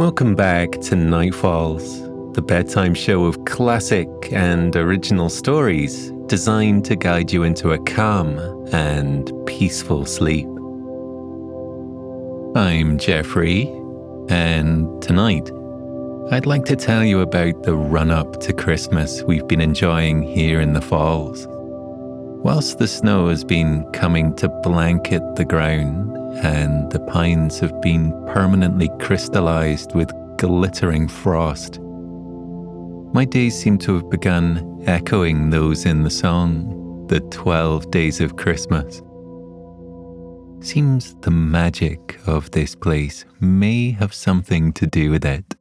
Welcome back to Nightfalls, the bedtime show of classic and original stories designed to guide you into a calm and peaceful sleep. I'm Geoffrey, and tonight I'd like to tell you about the run up to Christmas we've been enjoying here in the Falls. Whilst the snow has been coming to blanket the ground and the pines have been permanently crystallized with glittering frost, my days seem to have begun echoing those in the song, The Twelve Days of Christmas. Seems the magic of this place may have something to do with it.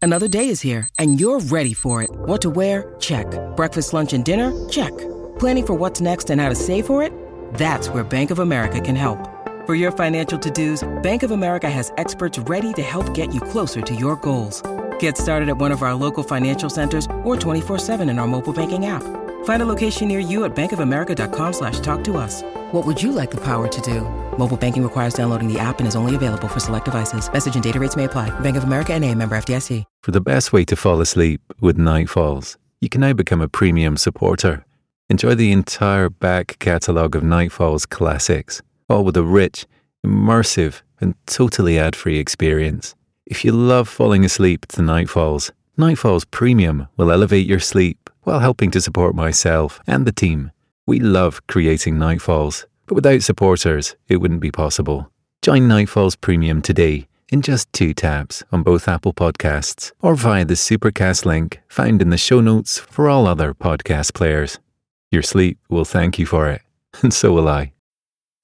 Another day is here, and you're ready for it. What to wear? Check. Breakfast, lunch, and dinner? Check. Planning for what's next and how to save for it? That's where Bank of America can help. For your financial to-dos, Bank of America has experts ready to help get you closer to your goals. Get started at one of our local financial centers or 24-7 in our mobile banking app. Find a location near you at bankofamerica.com slash talk to us. What would you like the power to do? Mobile banking requires downloading the app and is only available for select devices. Message and data rates may apply. Bank of America and a member FDIC. For the best way to fall asleep with Nightfalls, you can now become a premium supporter. Enjoy the entire back catalogue of Nightfalls classics all with a rich, immersive, and totally ad free experience. If you love falling asleep to Nightfalls, Nightfalls Premium will elevate your sleep while helping to support myself and the team. We love creating Nightfalls, but without supporters, it wouldn't be possible. Join Nightfalls Premium today in just two taps on both Apple Podcasts or via the Supercast link found in the show notes for all other podcast players. Your sleep will thank you for it, and so will I.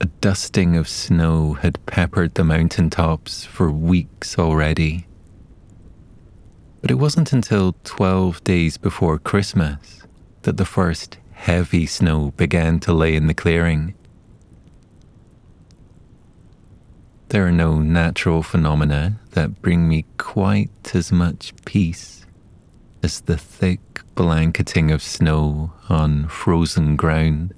A dusting of snow had peppered the mountain tops for weeks already. But it wasn't until 12 days before Christmas that the first heavy snow began to lay in the clearing. There are no natural phenomena that bring me quite as much peace as the thick blanketing of snow on frozen ground.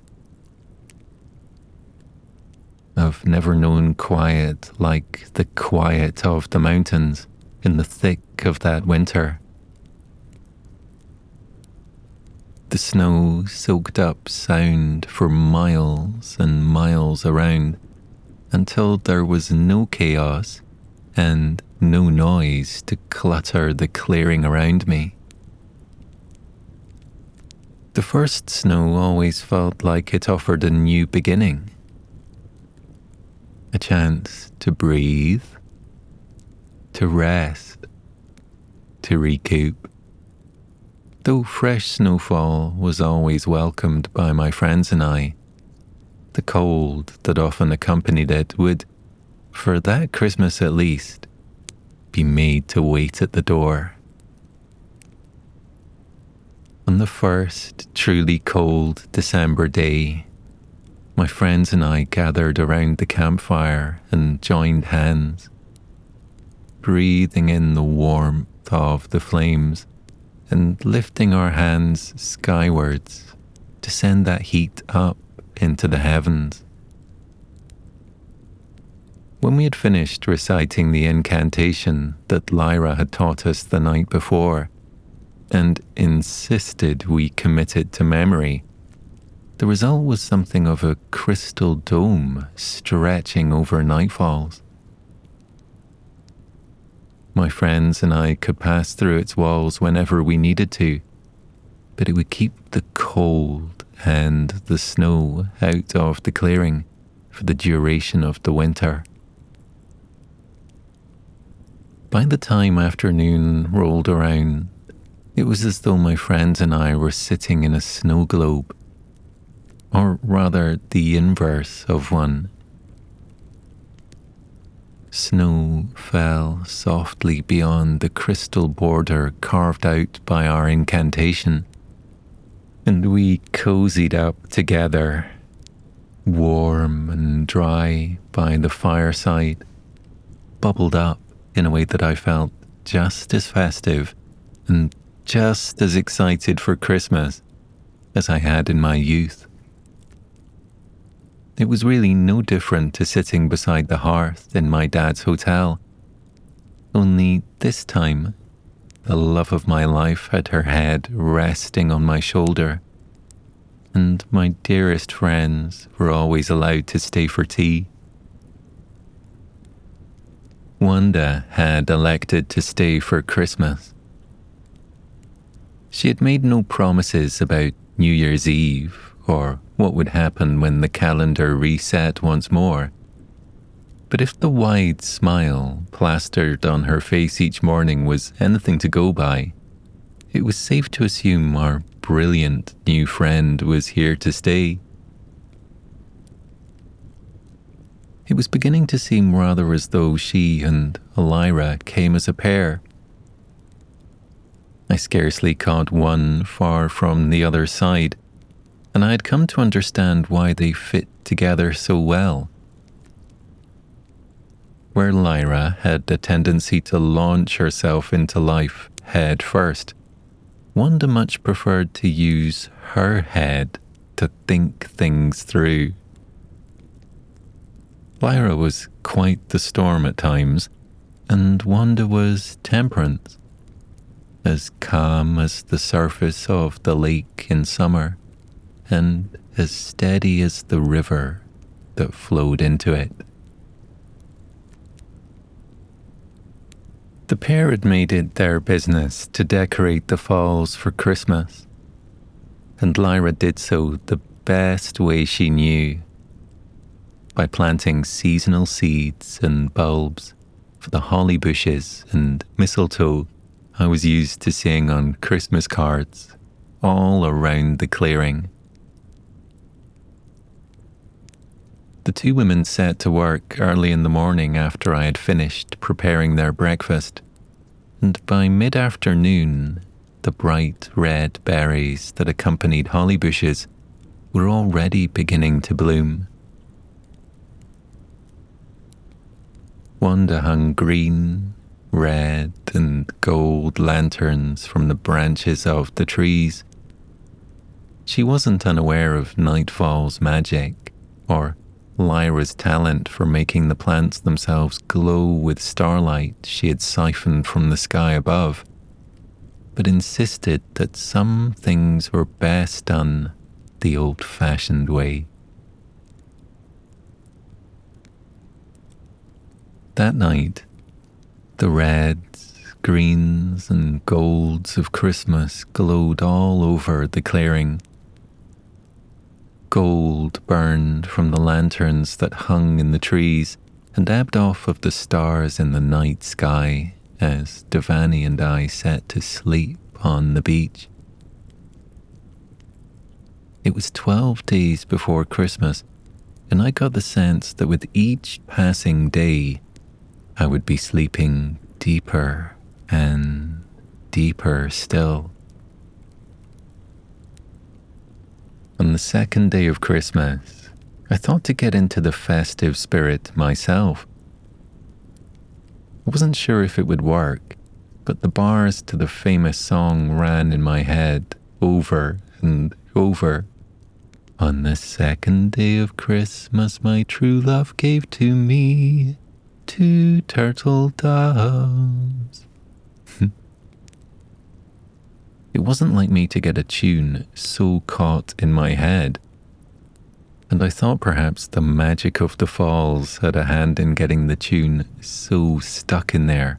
I've never known quiet like the quiet of the mountains in the thick of that winter. The snow soaked up sound for miles and miles around until there was no chaos and no noise to clutter the clearing around me. The first snow always felt like it offered a new beginning a chance to breathe, to rest, to recoup. Though fresh snowfall was always welcomed by my friends and I, the cold that often accompanied it would, for that Christmas at least, be made to wait at the door. On the first truly cold December day, my friends and I gathered around the campfire and joined hands, breathing in the warmth of the flames and lifting our hands skywards to send that heat up into the heavens. When we had finished reciting the incantation that Lyra had taught us the night before, and insisted we commit it to memory, The result was something of a crystal dome stretching over nightfalls. My friends and I could pass through its walls whenever we needed to, but it would keep the cold and the snow out of the clearing for the duration of the winter. By the time afternoon rolled around, it was as though my friends and I were sitting in a snow globe, or rather the inverse of one. Snow fell softly beyond the crystal border carved out by our incantation, and we cozied up together, warm and dry by the fireside, bubbled up in a way that I felt just as festive and just as excited for Christmas as I had in my youth. It was really no different to sitting beside the hearth in my dad's hotel. Only this time, the love of my life had her head resting on my shoulder, and my dearest friends were always allowed to stay for tea. Wanda had elected to stay for Christmas. She had made no promises about New Year's Eve or what would happen when the calendar reset once more. But if the wide smile plastered on her face each morning was anything to go by, it was safe to assume our brilliant new friend was here to stay. It was beginning to seem rather as though she and Lyra came as a pair. I scarcely caught one far from the other side, and I had come to understand why they fit together so well. Where Lyra had a tendency to launch herself into life head first, Wanda much preferred to use her head to think things through. Lyra was quite the storm at times, and Wanda was temperance, as calm as the surface of the lake in summer, and as steady as the river that flowed into it. The pair had made it their business to decorate the falls for Christmas, and Lyra did so the best way she knew by planting seasonal seeds and bulbs for the holly bushes and mistletoe I was used to seeing on Christmas cards all around the clearing. The two women set to work early in the morning after I had finished preparing their breakfast, and by mid afternoon, the bright red berries that accompanied holly bushes were already beginning to bloom. Wanda hung green, red, and gold lanterns from the branches of the trees. She wasn't unaware of Nightfall's magic or Lyra's talent for making the plants themselves glow with starlight she had siphoned from the sky above, but insisted that some things were best done the old fashioned way. That night, the reds, greens, and golds of Christmas glowed all over the clearing. Gold burned from the lanterns that hung in the trees and ebbed off of the stars in the night sky as Devani and I sat to sleep on the beach. It was twelve days before Christmas, and I got the sense that with each passing day, I would be sleeping deeper and deeper still. On the second day of Christmas, I thought to get into the festive spirit myself. I wasn't sure if it would work, but the bars to the famous song ran in my head over and over. On the second day of Christmas, my true love gave to me two turtle doves. It wasn't like me to get a tune so caught in my head and I thought perhaps the magic of the falls had a hand in getting the tune so stuck in there.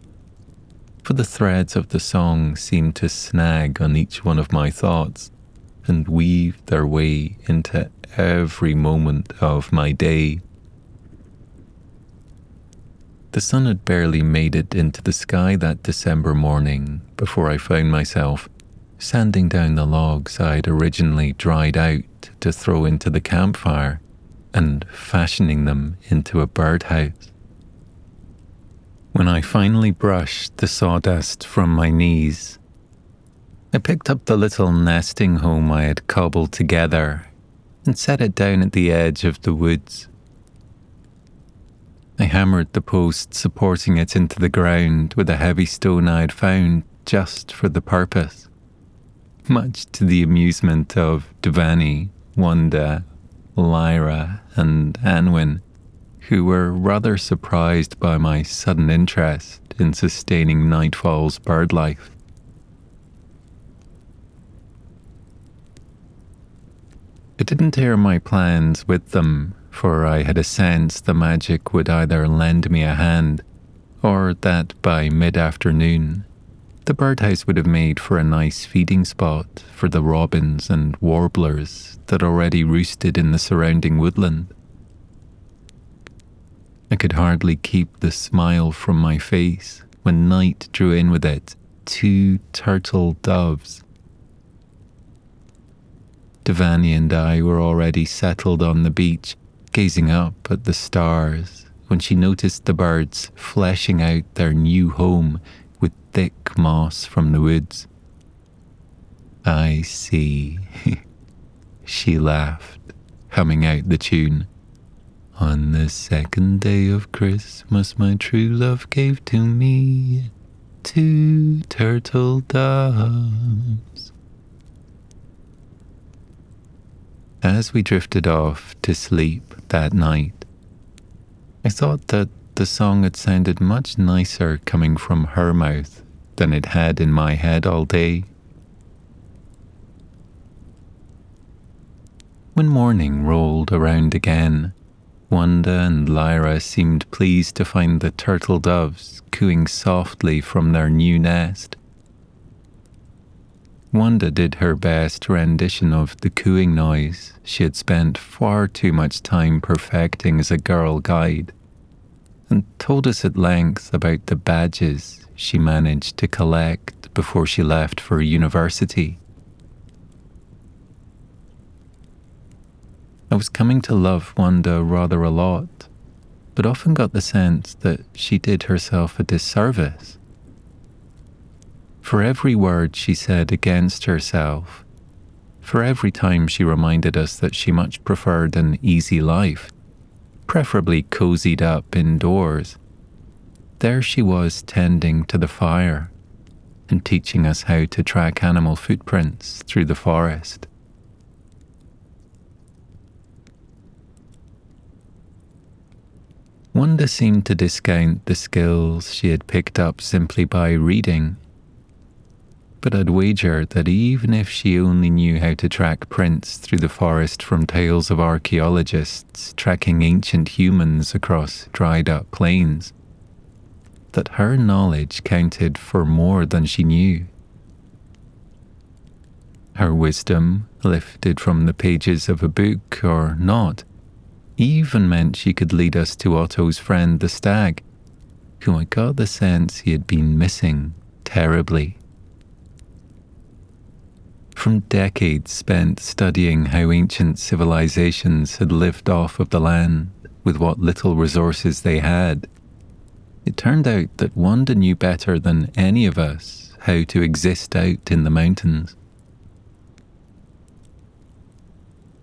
For the threads of the song seemed to snag on each one of my thoughts and weave their way into every moment of my day. The sun had barely made it into the sky that December morning before I found myself sanding down the logs I'd originally dried out to throw into the campfire and fashioning them into a birdhouse. When I finally brushed the sawdust from my knees, I picked up the little nesting home I had cobbled together and set it down at the edge of the woods. I hammered the post supporting it into the ground with a heavy stone I had found just for the purpose much to the amusement of Devani, Wanda, Lyra, and Anwin, who were rather surprised by my sudden interest in sustaining Nightfall's bird life. I didn't hear my plans with them, for I had a sense the magic would either lend me a hand, or that by mid afternoon the birdhouse would have made for a nice feeding spot for the robins and warblers that already roosted in the surrounding woodland. I could hardly keep the smile from my face when night drew in with it two turtle doves. Devani and I were already settled on the beach, gazing up at the stars, when she noticed the birds fleshing out their new home thick moss from the woods. I see. she laughed, humming out the tune. On the second day of Christmas, my true love gave to me two turtle doves. As we drifted off to sleep that night, I thought that the song had sounded much nicer coming from her mouth than it had in my head all day. When morning rolled around again, Wanda and Lyra seemed pleased to find the turtle doves cooing softly from their new nest. Wanda did her best rendition of the cooing noise she had spent far too much time perfecting as a girl guide and told us at length about the badges she managed to collect before she left for university. I was coming to love Wanda rather a lot, but often got the sense that she did herself a disservice. For every word she said against herself, for every time she reminded us that she much preferred an easy life preferably cozied up indoors. There she was tending to the fire and teaching us how to track animal footprints through the forest. Wanda seemed to discount the skills she had picked up simply by reading but I'd wager that even if she only knew how to track prints through the forest from tales of archaeologists tracking ancient humans across dried up plains, that her knowledge counted for more than she knew. Her wisdom, lifted from the pages of a book or not, even meant she could lead us to Otto's friend the stag, whom I got the sense he had been missing terribly from decades spent studying how ancient civilizations had lived off of the land with what little resources they had, it turned out that Wanda knew better than any of us how to exist out in the mountains.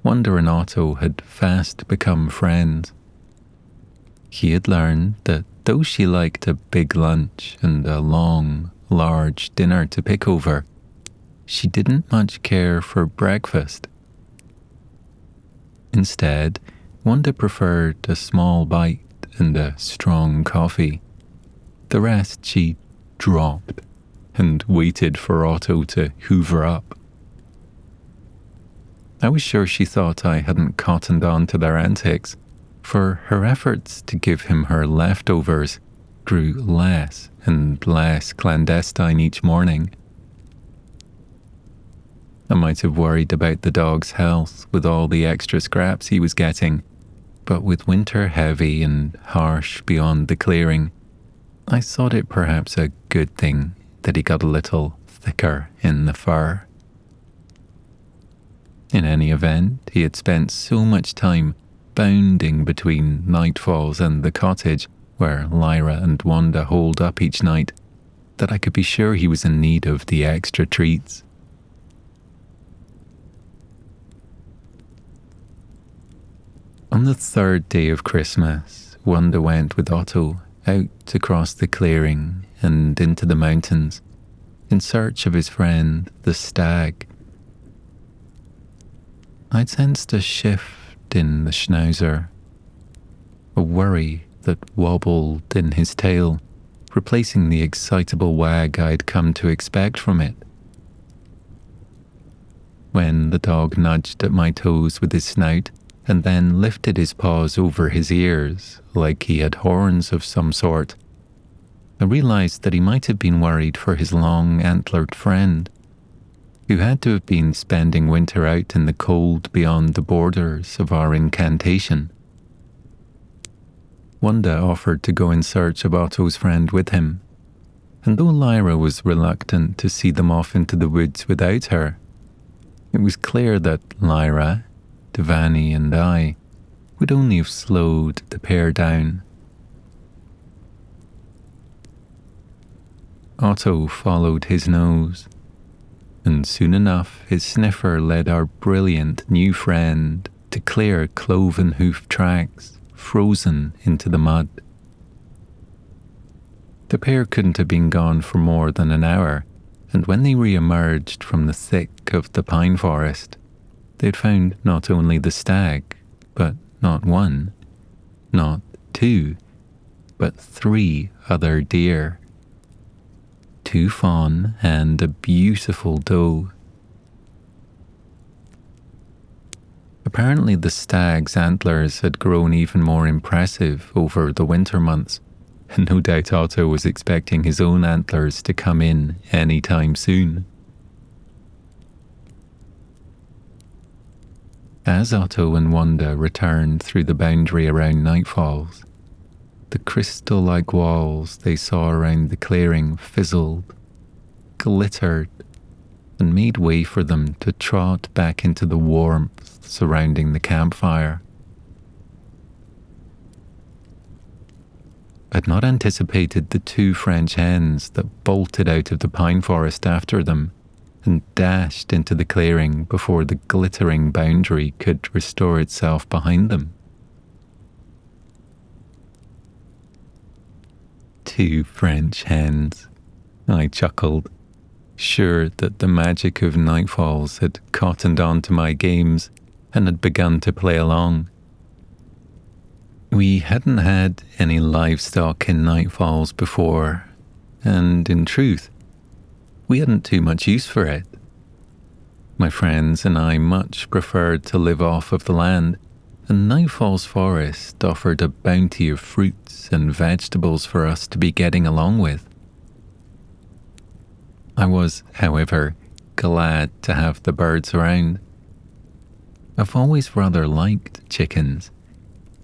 Wanda and Otto had fast become friends. He had learned that though she liked a big lunch and a long, large dinner to pick over, she didn't much care for breakfast. Instead, Wanda preferred a small bite and a strong coffee. The rest she dropped and waited for Otto to hoover up. I was sure she thought I hadn't cottoned on to their antics, for her efforts to give him her leftovers grew less and less clandestine each morning. I might have worried about the dog's health with all the extra scraps he was getting, but with winter heavy and harsh beyond the clearing, I thought it perhaps a good thing that he got a little thicker in the fur. In any event, he had spent so much time bounding between nightfalls and the cottage where Lyra and Wanda holed up each night that I could be sure he was in need of the extra treats. On the third day of Christmas, Wanda went with Otto out across the clearing and into the mountains in search of his friend, the stag. I'd sensed a shift in the schnauzer, a worry that wobbled in his tail, replacing the excitable wag I'd come to expect from it. When the dog nudged at my toes with his snout, and then lifted his paws over his ears like he had horns of some sort. I realized that he might have been worried for his long antlered friend, who had to have been spending winter out in the cold beyond the borders of our incantation. Wanda offered to go in search of Otto's friend with him, and though Lyra was reluctant to see them off into the woods without her, it was clear that Lyra, Devani and I would only have slowed the pair down. Otto followed his nose, and soon enough his sniffer led our brilliant new friend to clear cloven hoof tracks frozen into the mud. The pair couldn't have been gone for more than an hour, and when they re emerged from the thick of the pine forest, they'd found not only the stag, but not one, not two, but three other deer. Two fawn and a beautiful doe. Apparently, the stag's antlers had grown even more impressive over the winter months, and no doubt Otto was expecting his own antlers to come in any time soon. As Otto and Wanda returned through the boundary around Nightfalls, the crystal like walls they saw around the clearing fizzled, glittered, and made way for them to trot back into the warmth surrounding the campfire. I'd not anticipated the two French hens that bolted out of the pine forest after them and dashed into the clearing before the glittering boundary could restore itself behind them. Two French hens, I chuckled, sure that the magic of nightfalls had cottoned on to my games and had begun to play along. We hadn't had any livestock in nightfalls before, and in truth, we hadn't too much use for it. My friends and I much preferred to live off of the land, and Nightfall's forest offered a bounty of fruits and vegetables for us to be getting along with. I was, however, glad to have the birds around. I've always rather liked chickens,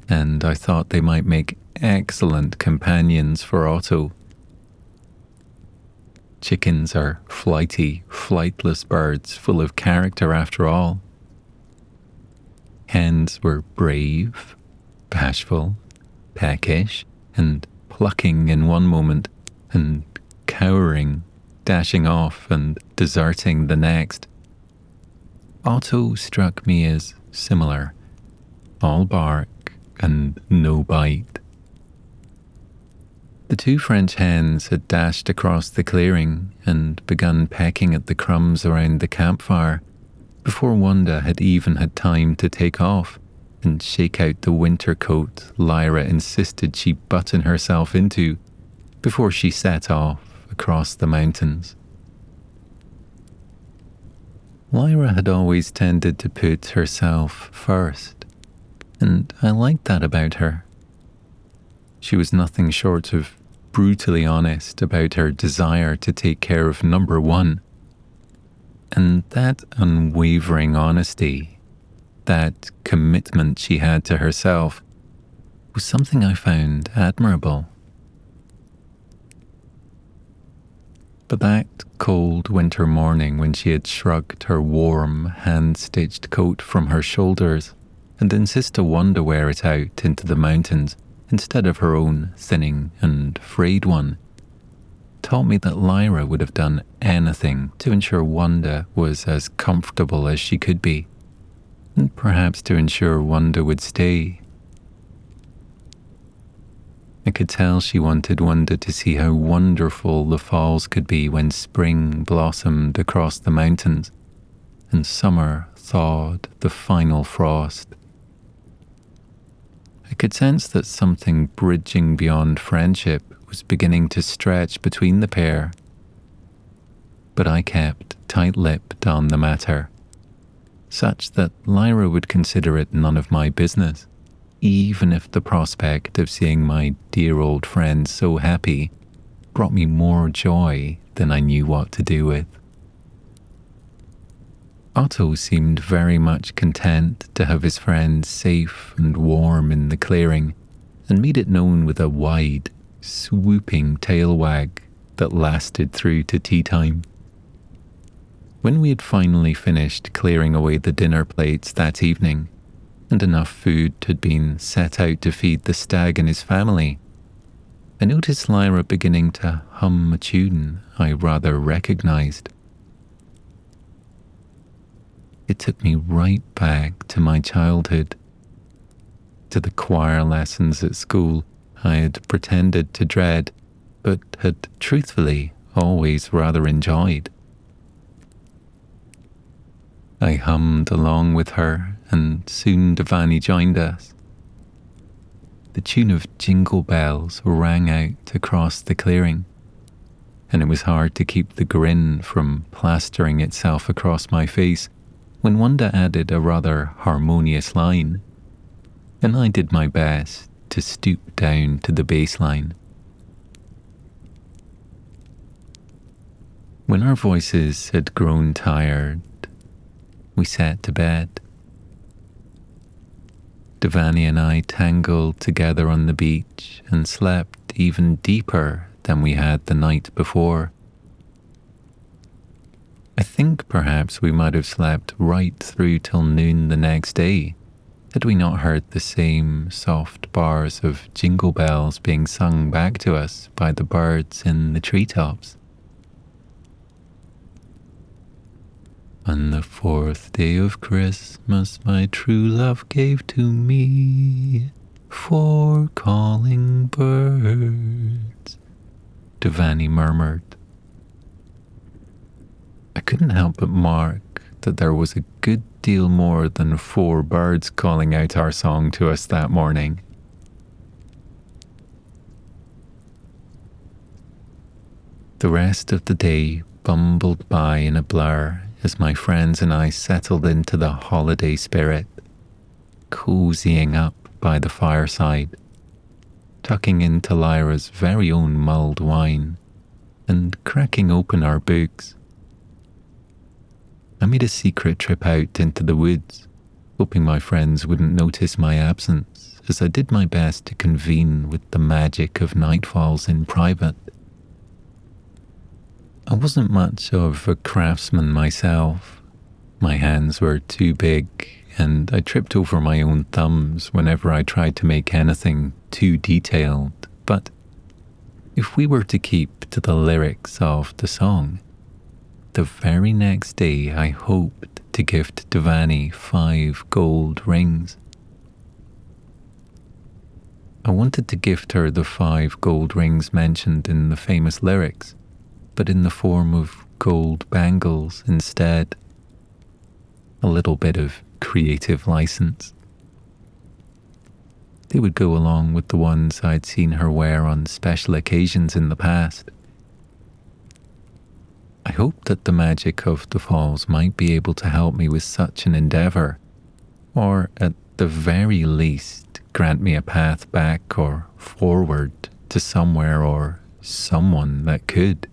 and I thought they might make excellent companions for Otto Chickens are flighty, flightless birds full of character after all. Hens were brave, bashful, peckish, and plucking in one moment, and cowering, dashing off, and deserting the next. Otto struck me as similar, all bark and no bite. The two French hens had dashed across the clearing and begun pecking at the crumbs around the campfire before Wanda had even had time to take off and shake out the winter coat Lyra insisted she button herself into before she set off across the mountains. Lyra had always tended to put herself first, and I liked that about her. She was nothing short of brutally honest about her desire to take care of number one. And that unwavering honesty, that commitment she had to herself, was something I found admirable. But that cold winter morning when she had shrugged her warm, hand stitched coat from her shoulders and insisted to Wanda wear it out into the mountains instead of her own thinning and frayed one, taught me that Lyra would have done anything to ensure Wanda was as comfortable as she could be, and perhaps to ensure Wanda would stay I could tell she wanted Wanda to see how wonderful the falls could be when spring blossomed across the mountains and summer thawed the final frost. I could sense that something bridging beyond friendship was beginning to stretch between the pair. But I kept tight lipped on the matter, such that Lyra would consider it none of my business even if the prospect of seeing my dear old friend so happy brought me more joy than I knew what to do with. Otto seemed very much content to have his friend safe and warm in the clearing, and made it known with a wide, swooping tail wag that lasted through to tea time. When we had finally finished clearing away the dinner plates that evening, and enough food had been set out to feed the stag and his family. I noticed Lyra beginning to hum a tune I rather recognized. It took me right back to my childhood, to the choir lessons at school I had pretended to dread, but had truthfully always rather enjoyed. I hummed along with her and soon Devani joined us. The tune of Jingle Bells rang out across the clearing, and it was hard to keep the grin from plastering itself across my face when Wanda added a rather harmonious line, and I did my best to stoop down to the bass line. When our voices had grown tired, we sat to bed. Devani and I tangled together on the beach and slept even deeper than we had the night before. I think perhaps we might have slept right through till noon the next day had we not heard the same soft bars of jingle bells being sung back to us by the birds in the treetops. On the fourth day of Christmas, my true love gave to me four calling birds, Devani murmured. I couldn't help but mark that there was a good deal more than four birds calling out our song to us that morning. The rest of the day bumbled by in a blur as my friends and I settled into the holiday spirit, cozying up by the fireside, tucking into Lyra's very own mulled wine, and cracking open our books. I made a secret trip out into the woods, hoping my friends wouldn't notice my absence as I did my best to convene with the magic of nightfalls in private. I wasn't much of a craftsman myself. My hands were too big, and I tripped over my own thumbs whenever I tried to make anything too detailed. But if we were to keep to the lyrics of the song, the very next day I hoped to gift Devani five gold rings. I wanted to gift her the five gold rings mentioned in the famous lyrics but in the form of gold bangles instead. A little bit of creative license. They would go along with the ones I'd seen her wear on special occasions in the past. I hoped that the magic of the falls might be able to help me with such an endeavour, or at the very least grant me a path back or forward to somewhere or someone that could.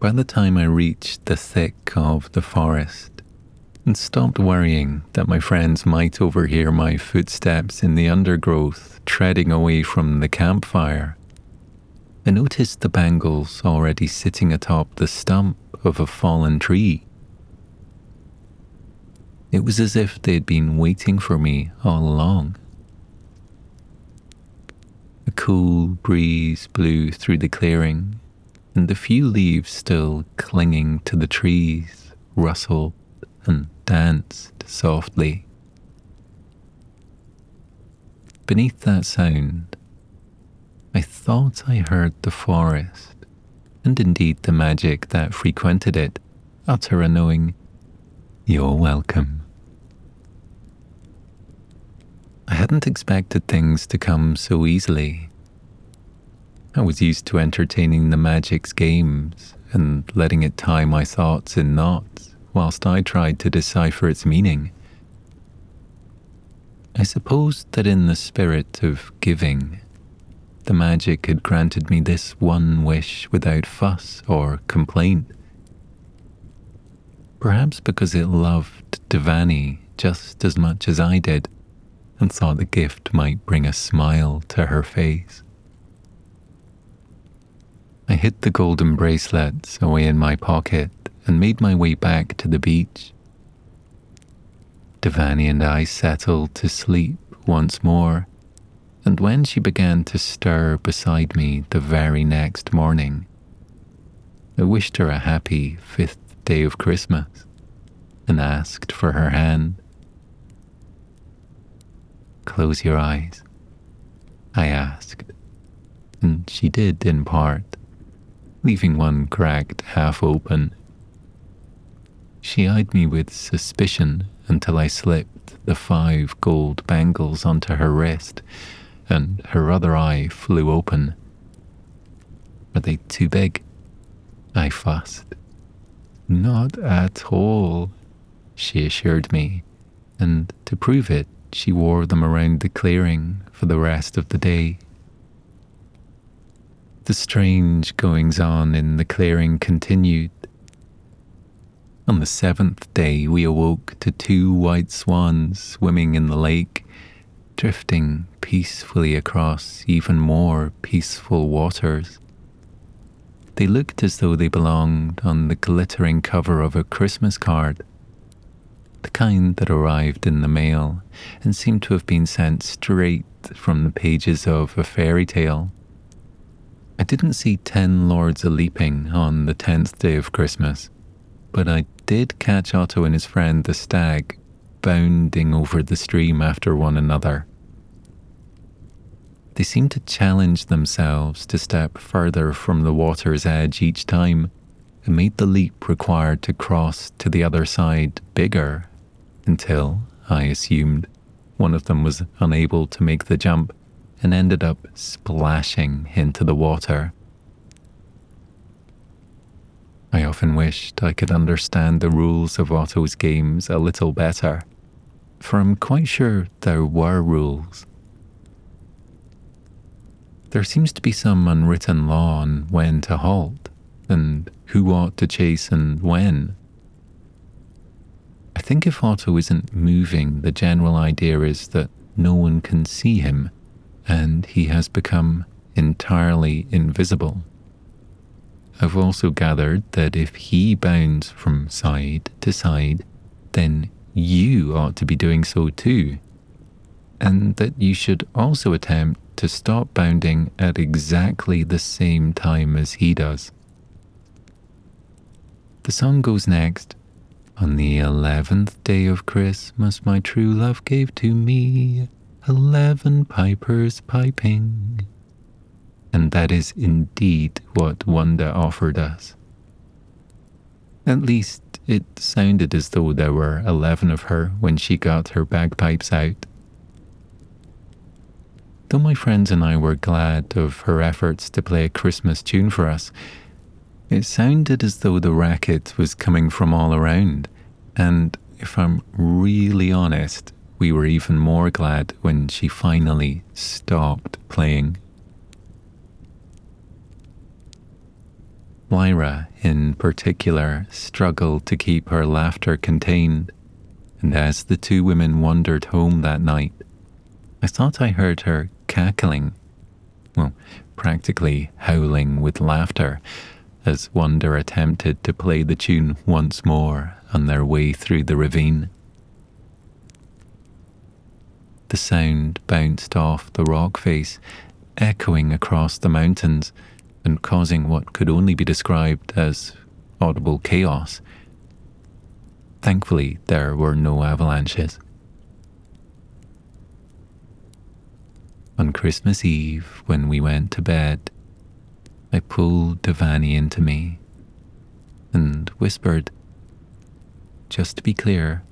By the time I reached the thick of the forest and stopped worrying that my friends might overhear my footsteps in the undergrowth treading away from the campfire, I noticed the bangles already sitting atop the stump of a fallen tree. It was as if they'd been waiting for me all along. A cool breeze blew through the clearing, and the few leaves still clinging to the trees rustled and danced softly. Beneath that sound, I thought I heard the forest, and indeed the magic that frequented it, utter a knowing, You're welcome. I hadn't expected things to come so easily. I was used to entertaining the magic's games and letting it tie my thoughts in knots whilst I tried to decipher its meaning. I supposed that in the spirit of giving, the magic had granted me this one wish without fuss or complaint. Perhaps because it loved Devani just as much as I did and thought the gift might bring a smile to her face. I hid the golden bracelets away in my pocket and made my way back to the beach. Devani and I settled to sleep once more, and when she began to stir beside me the very next morning, I wished her a happy fifth day of Christmas and asked for her hand. Close your eyes, I asked, and she did in part leaving one cracked half open. She eyed me with suspicion until I slipped the five gold bangles onto her wrist, and her other eye flew open. Are they too big? I fussed. Not at all, she assured me, and to prove it, she wore them around the clearing for the rest of the day. The strange goings on in the clearing continued. On the seventh day, we awoke to two white swans swimming in the lake, drifting peacefully across even more peaceful waters. They looked as though they belonged on the glittering cover of a Christmas card, the kind that arrived in the mail and seemed to have been sent straight from the pages of a fairy tale. I didn't see ten lords a leaping on the tenth day of Christmas, but I did catch Otto and his friend the stag bounding over the stream after one another. They seemed to challenge themselves to step further from the water's edge each time and made the leap required to cross to the other side bigger until, I assumed, one of them was unable to make the jump and ended up splashing into the water. I often wished I could understand the rules of Otto's games a little better, for I'm quite sure there were rules. There seems to be some unwritten law on when to halt and who ought to chase and when. I think if Otto isn't moving, the general idea is that no one can see him and he has become entirely invisible. I've also gathered that if he bounds from side to side, then you ought to be doing so too, and that you should also attempt to stop bounding at exactly the same time as he does. The song goes next. On the eleventh day of Christmas, my true love gave to me eleven pipers piping. And that is indeed what Wanda offered us. At least it sounded as though there were eleven of her when she got her bagpipes out. Though my friends and I were glad of her efforts to play a Christmas tune for us, it sounded as though the racket was coming from all around. And if I'm really honest, we were even more glad when she finally stopped playing. Lyra, in particular, struggled to keep her laughter contained, and as the two women wandered home that night, I thought I heard her cackling, well, practically howling with laughter, as Wonder attempted to play the tune once more on their way through the ravine. The sound bounced off the rock face, echoing across the mountains and causing what could only be described as audible chaos. Thankfully, there were no avalanches. On Christmas Eve, when we went to bed, I pulled Devani into me and whispered, Just to be clear,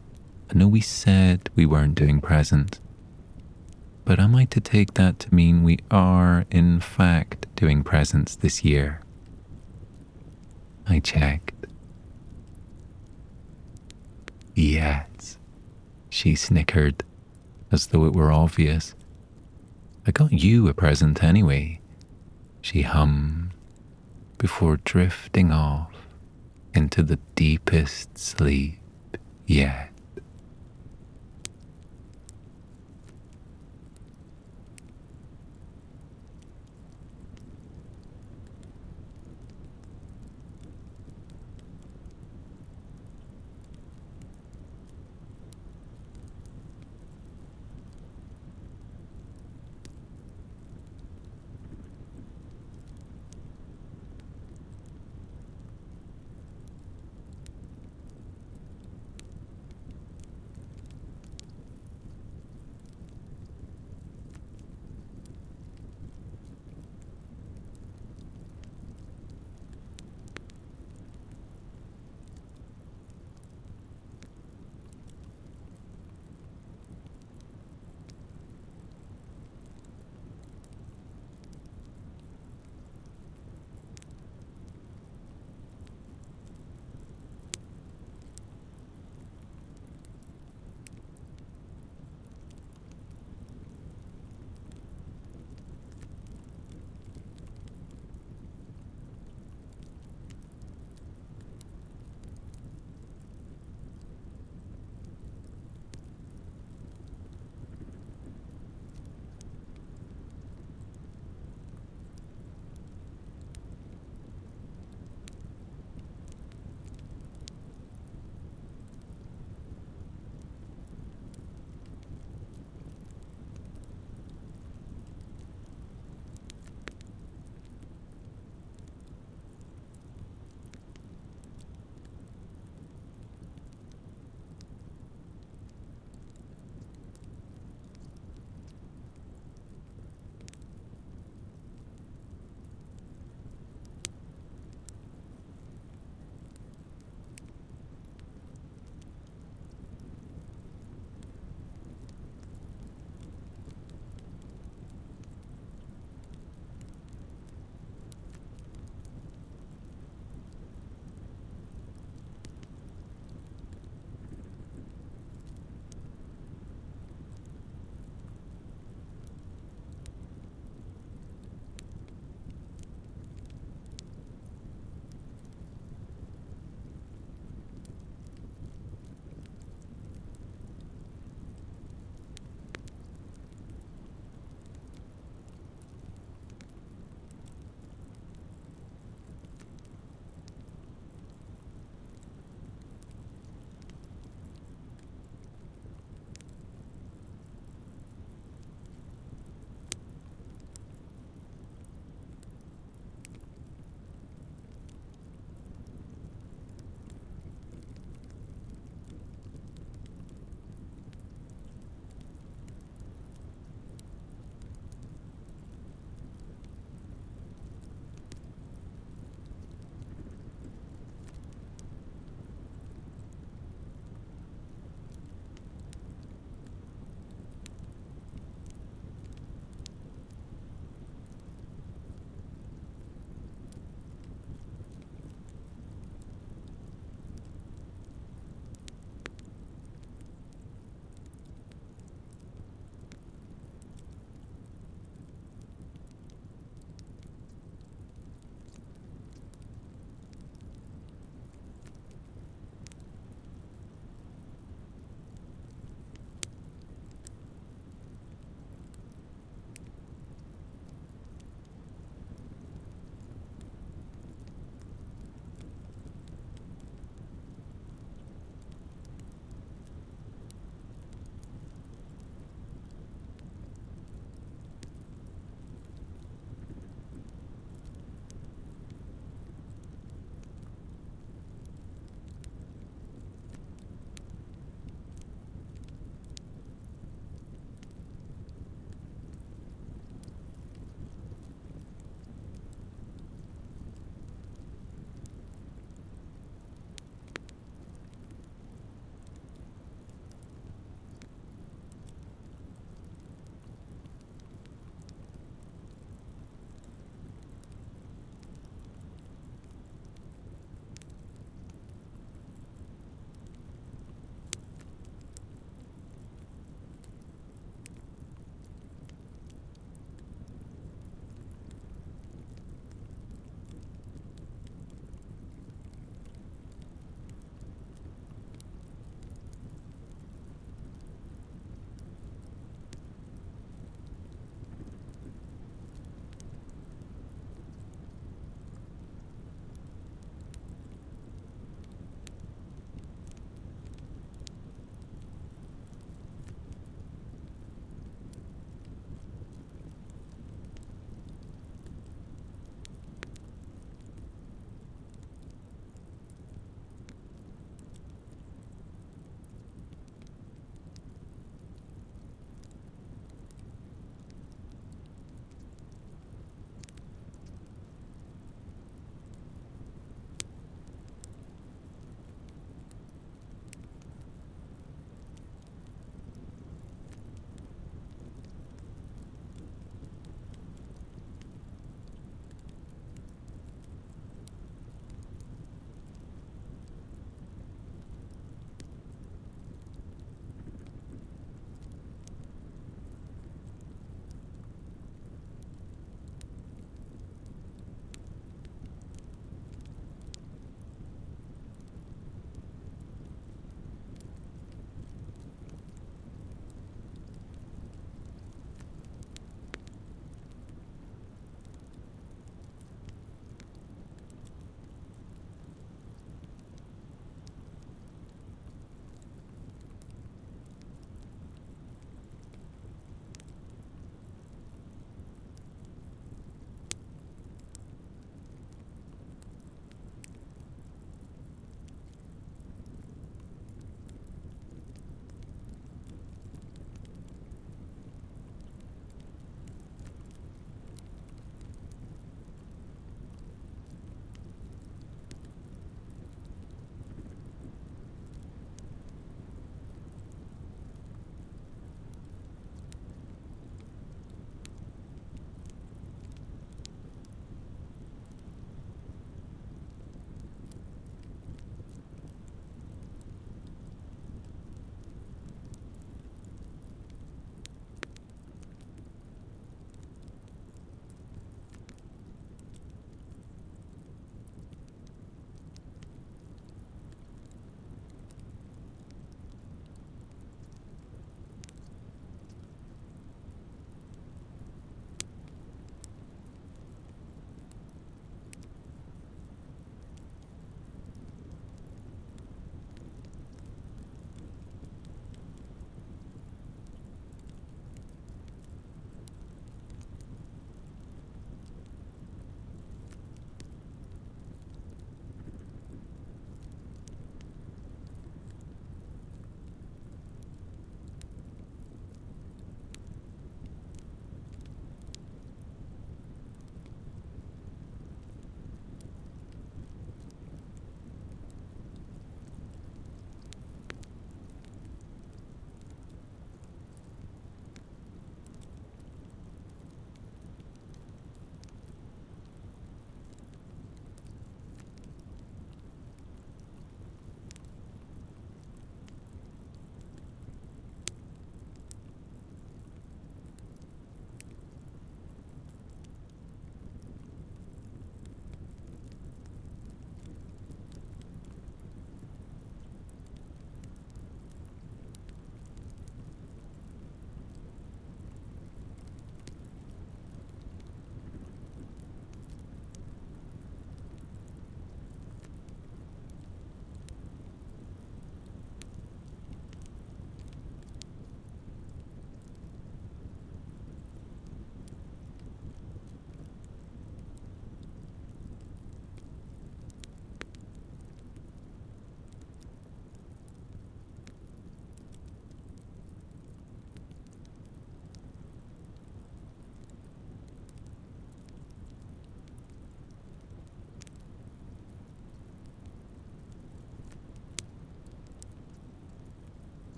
I know we said we weren't doing presents, but am I to take that to mean we are, in fact, doing presents this year? I checked. Yes, she snickered, as though it were obvious. I got you a present anyway, she hummed before drifting off into the deepest sleep yet.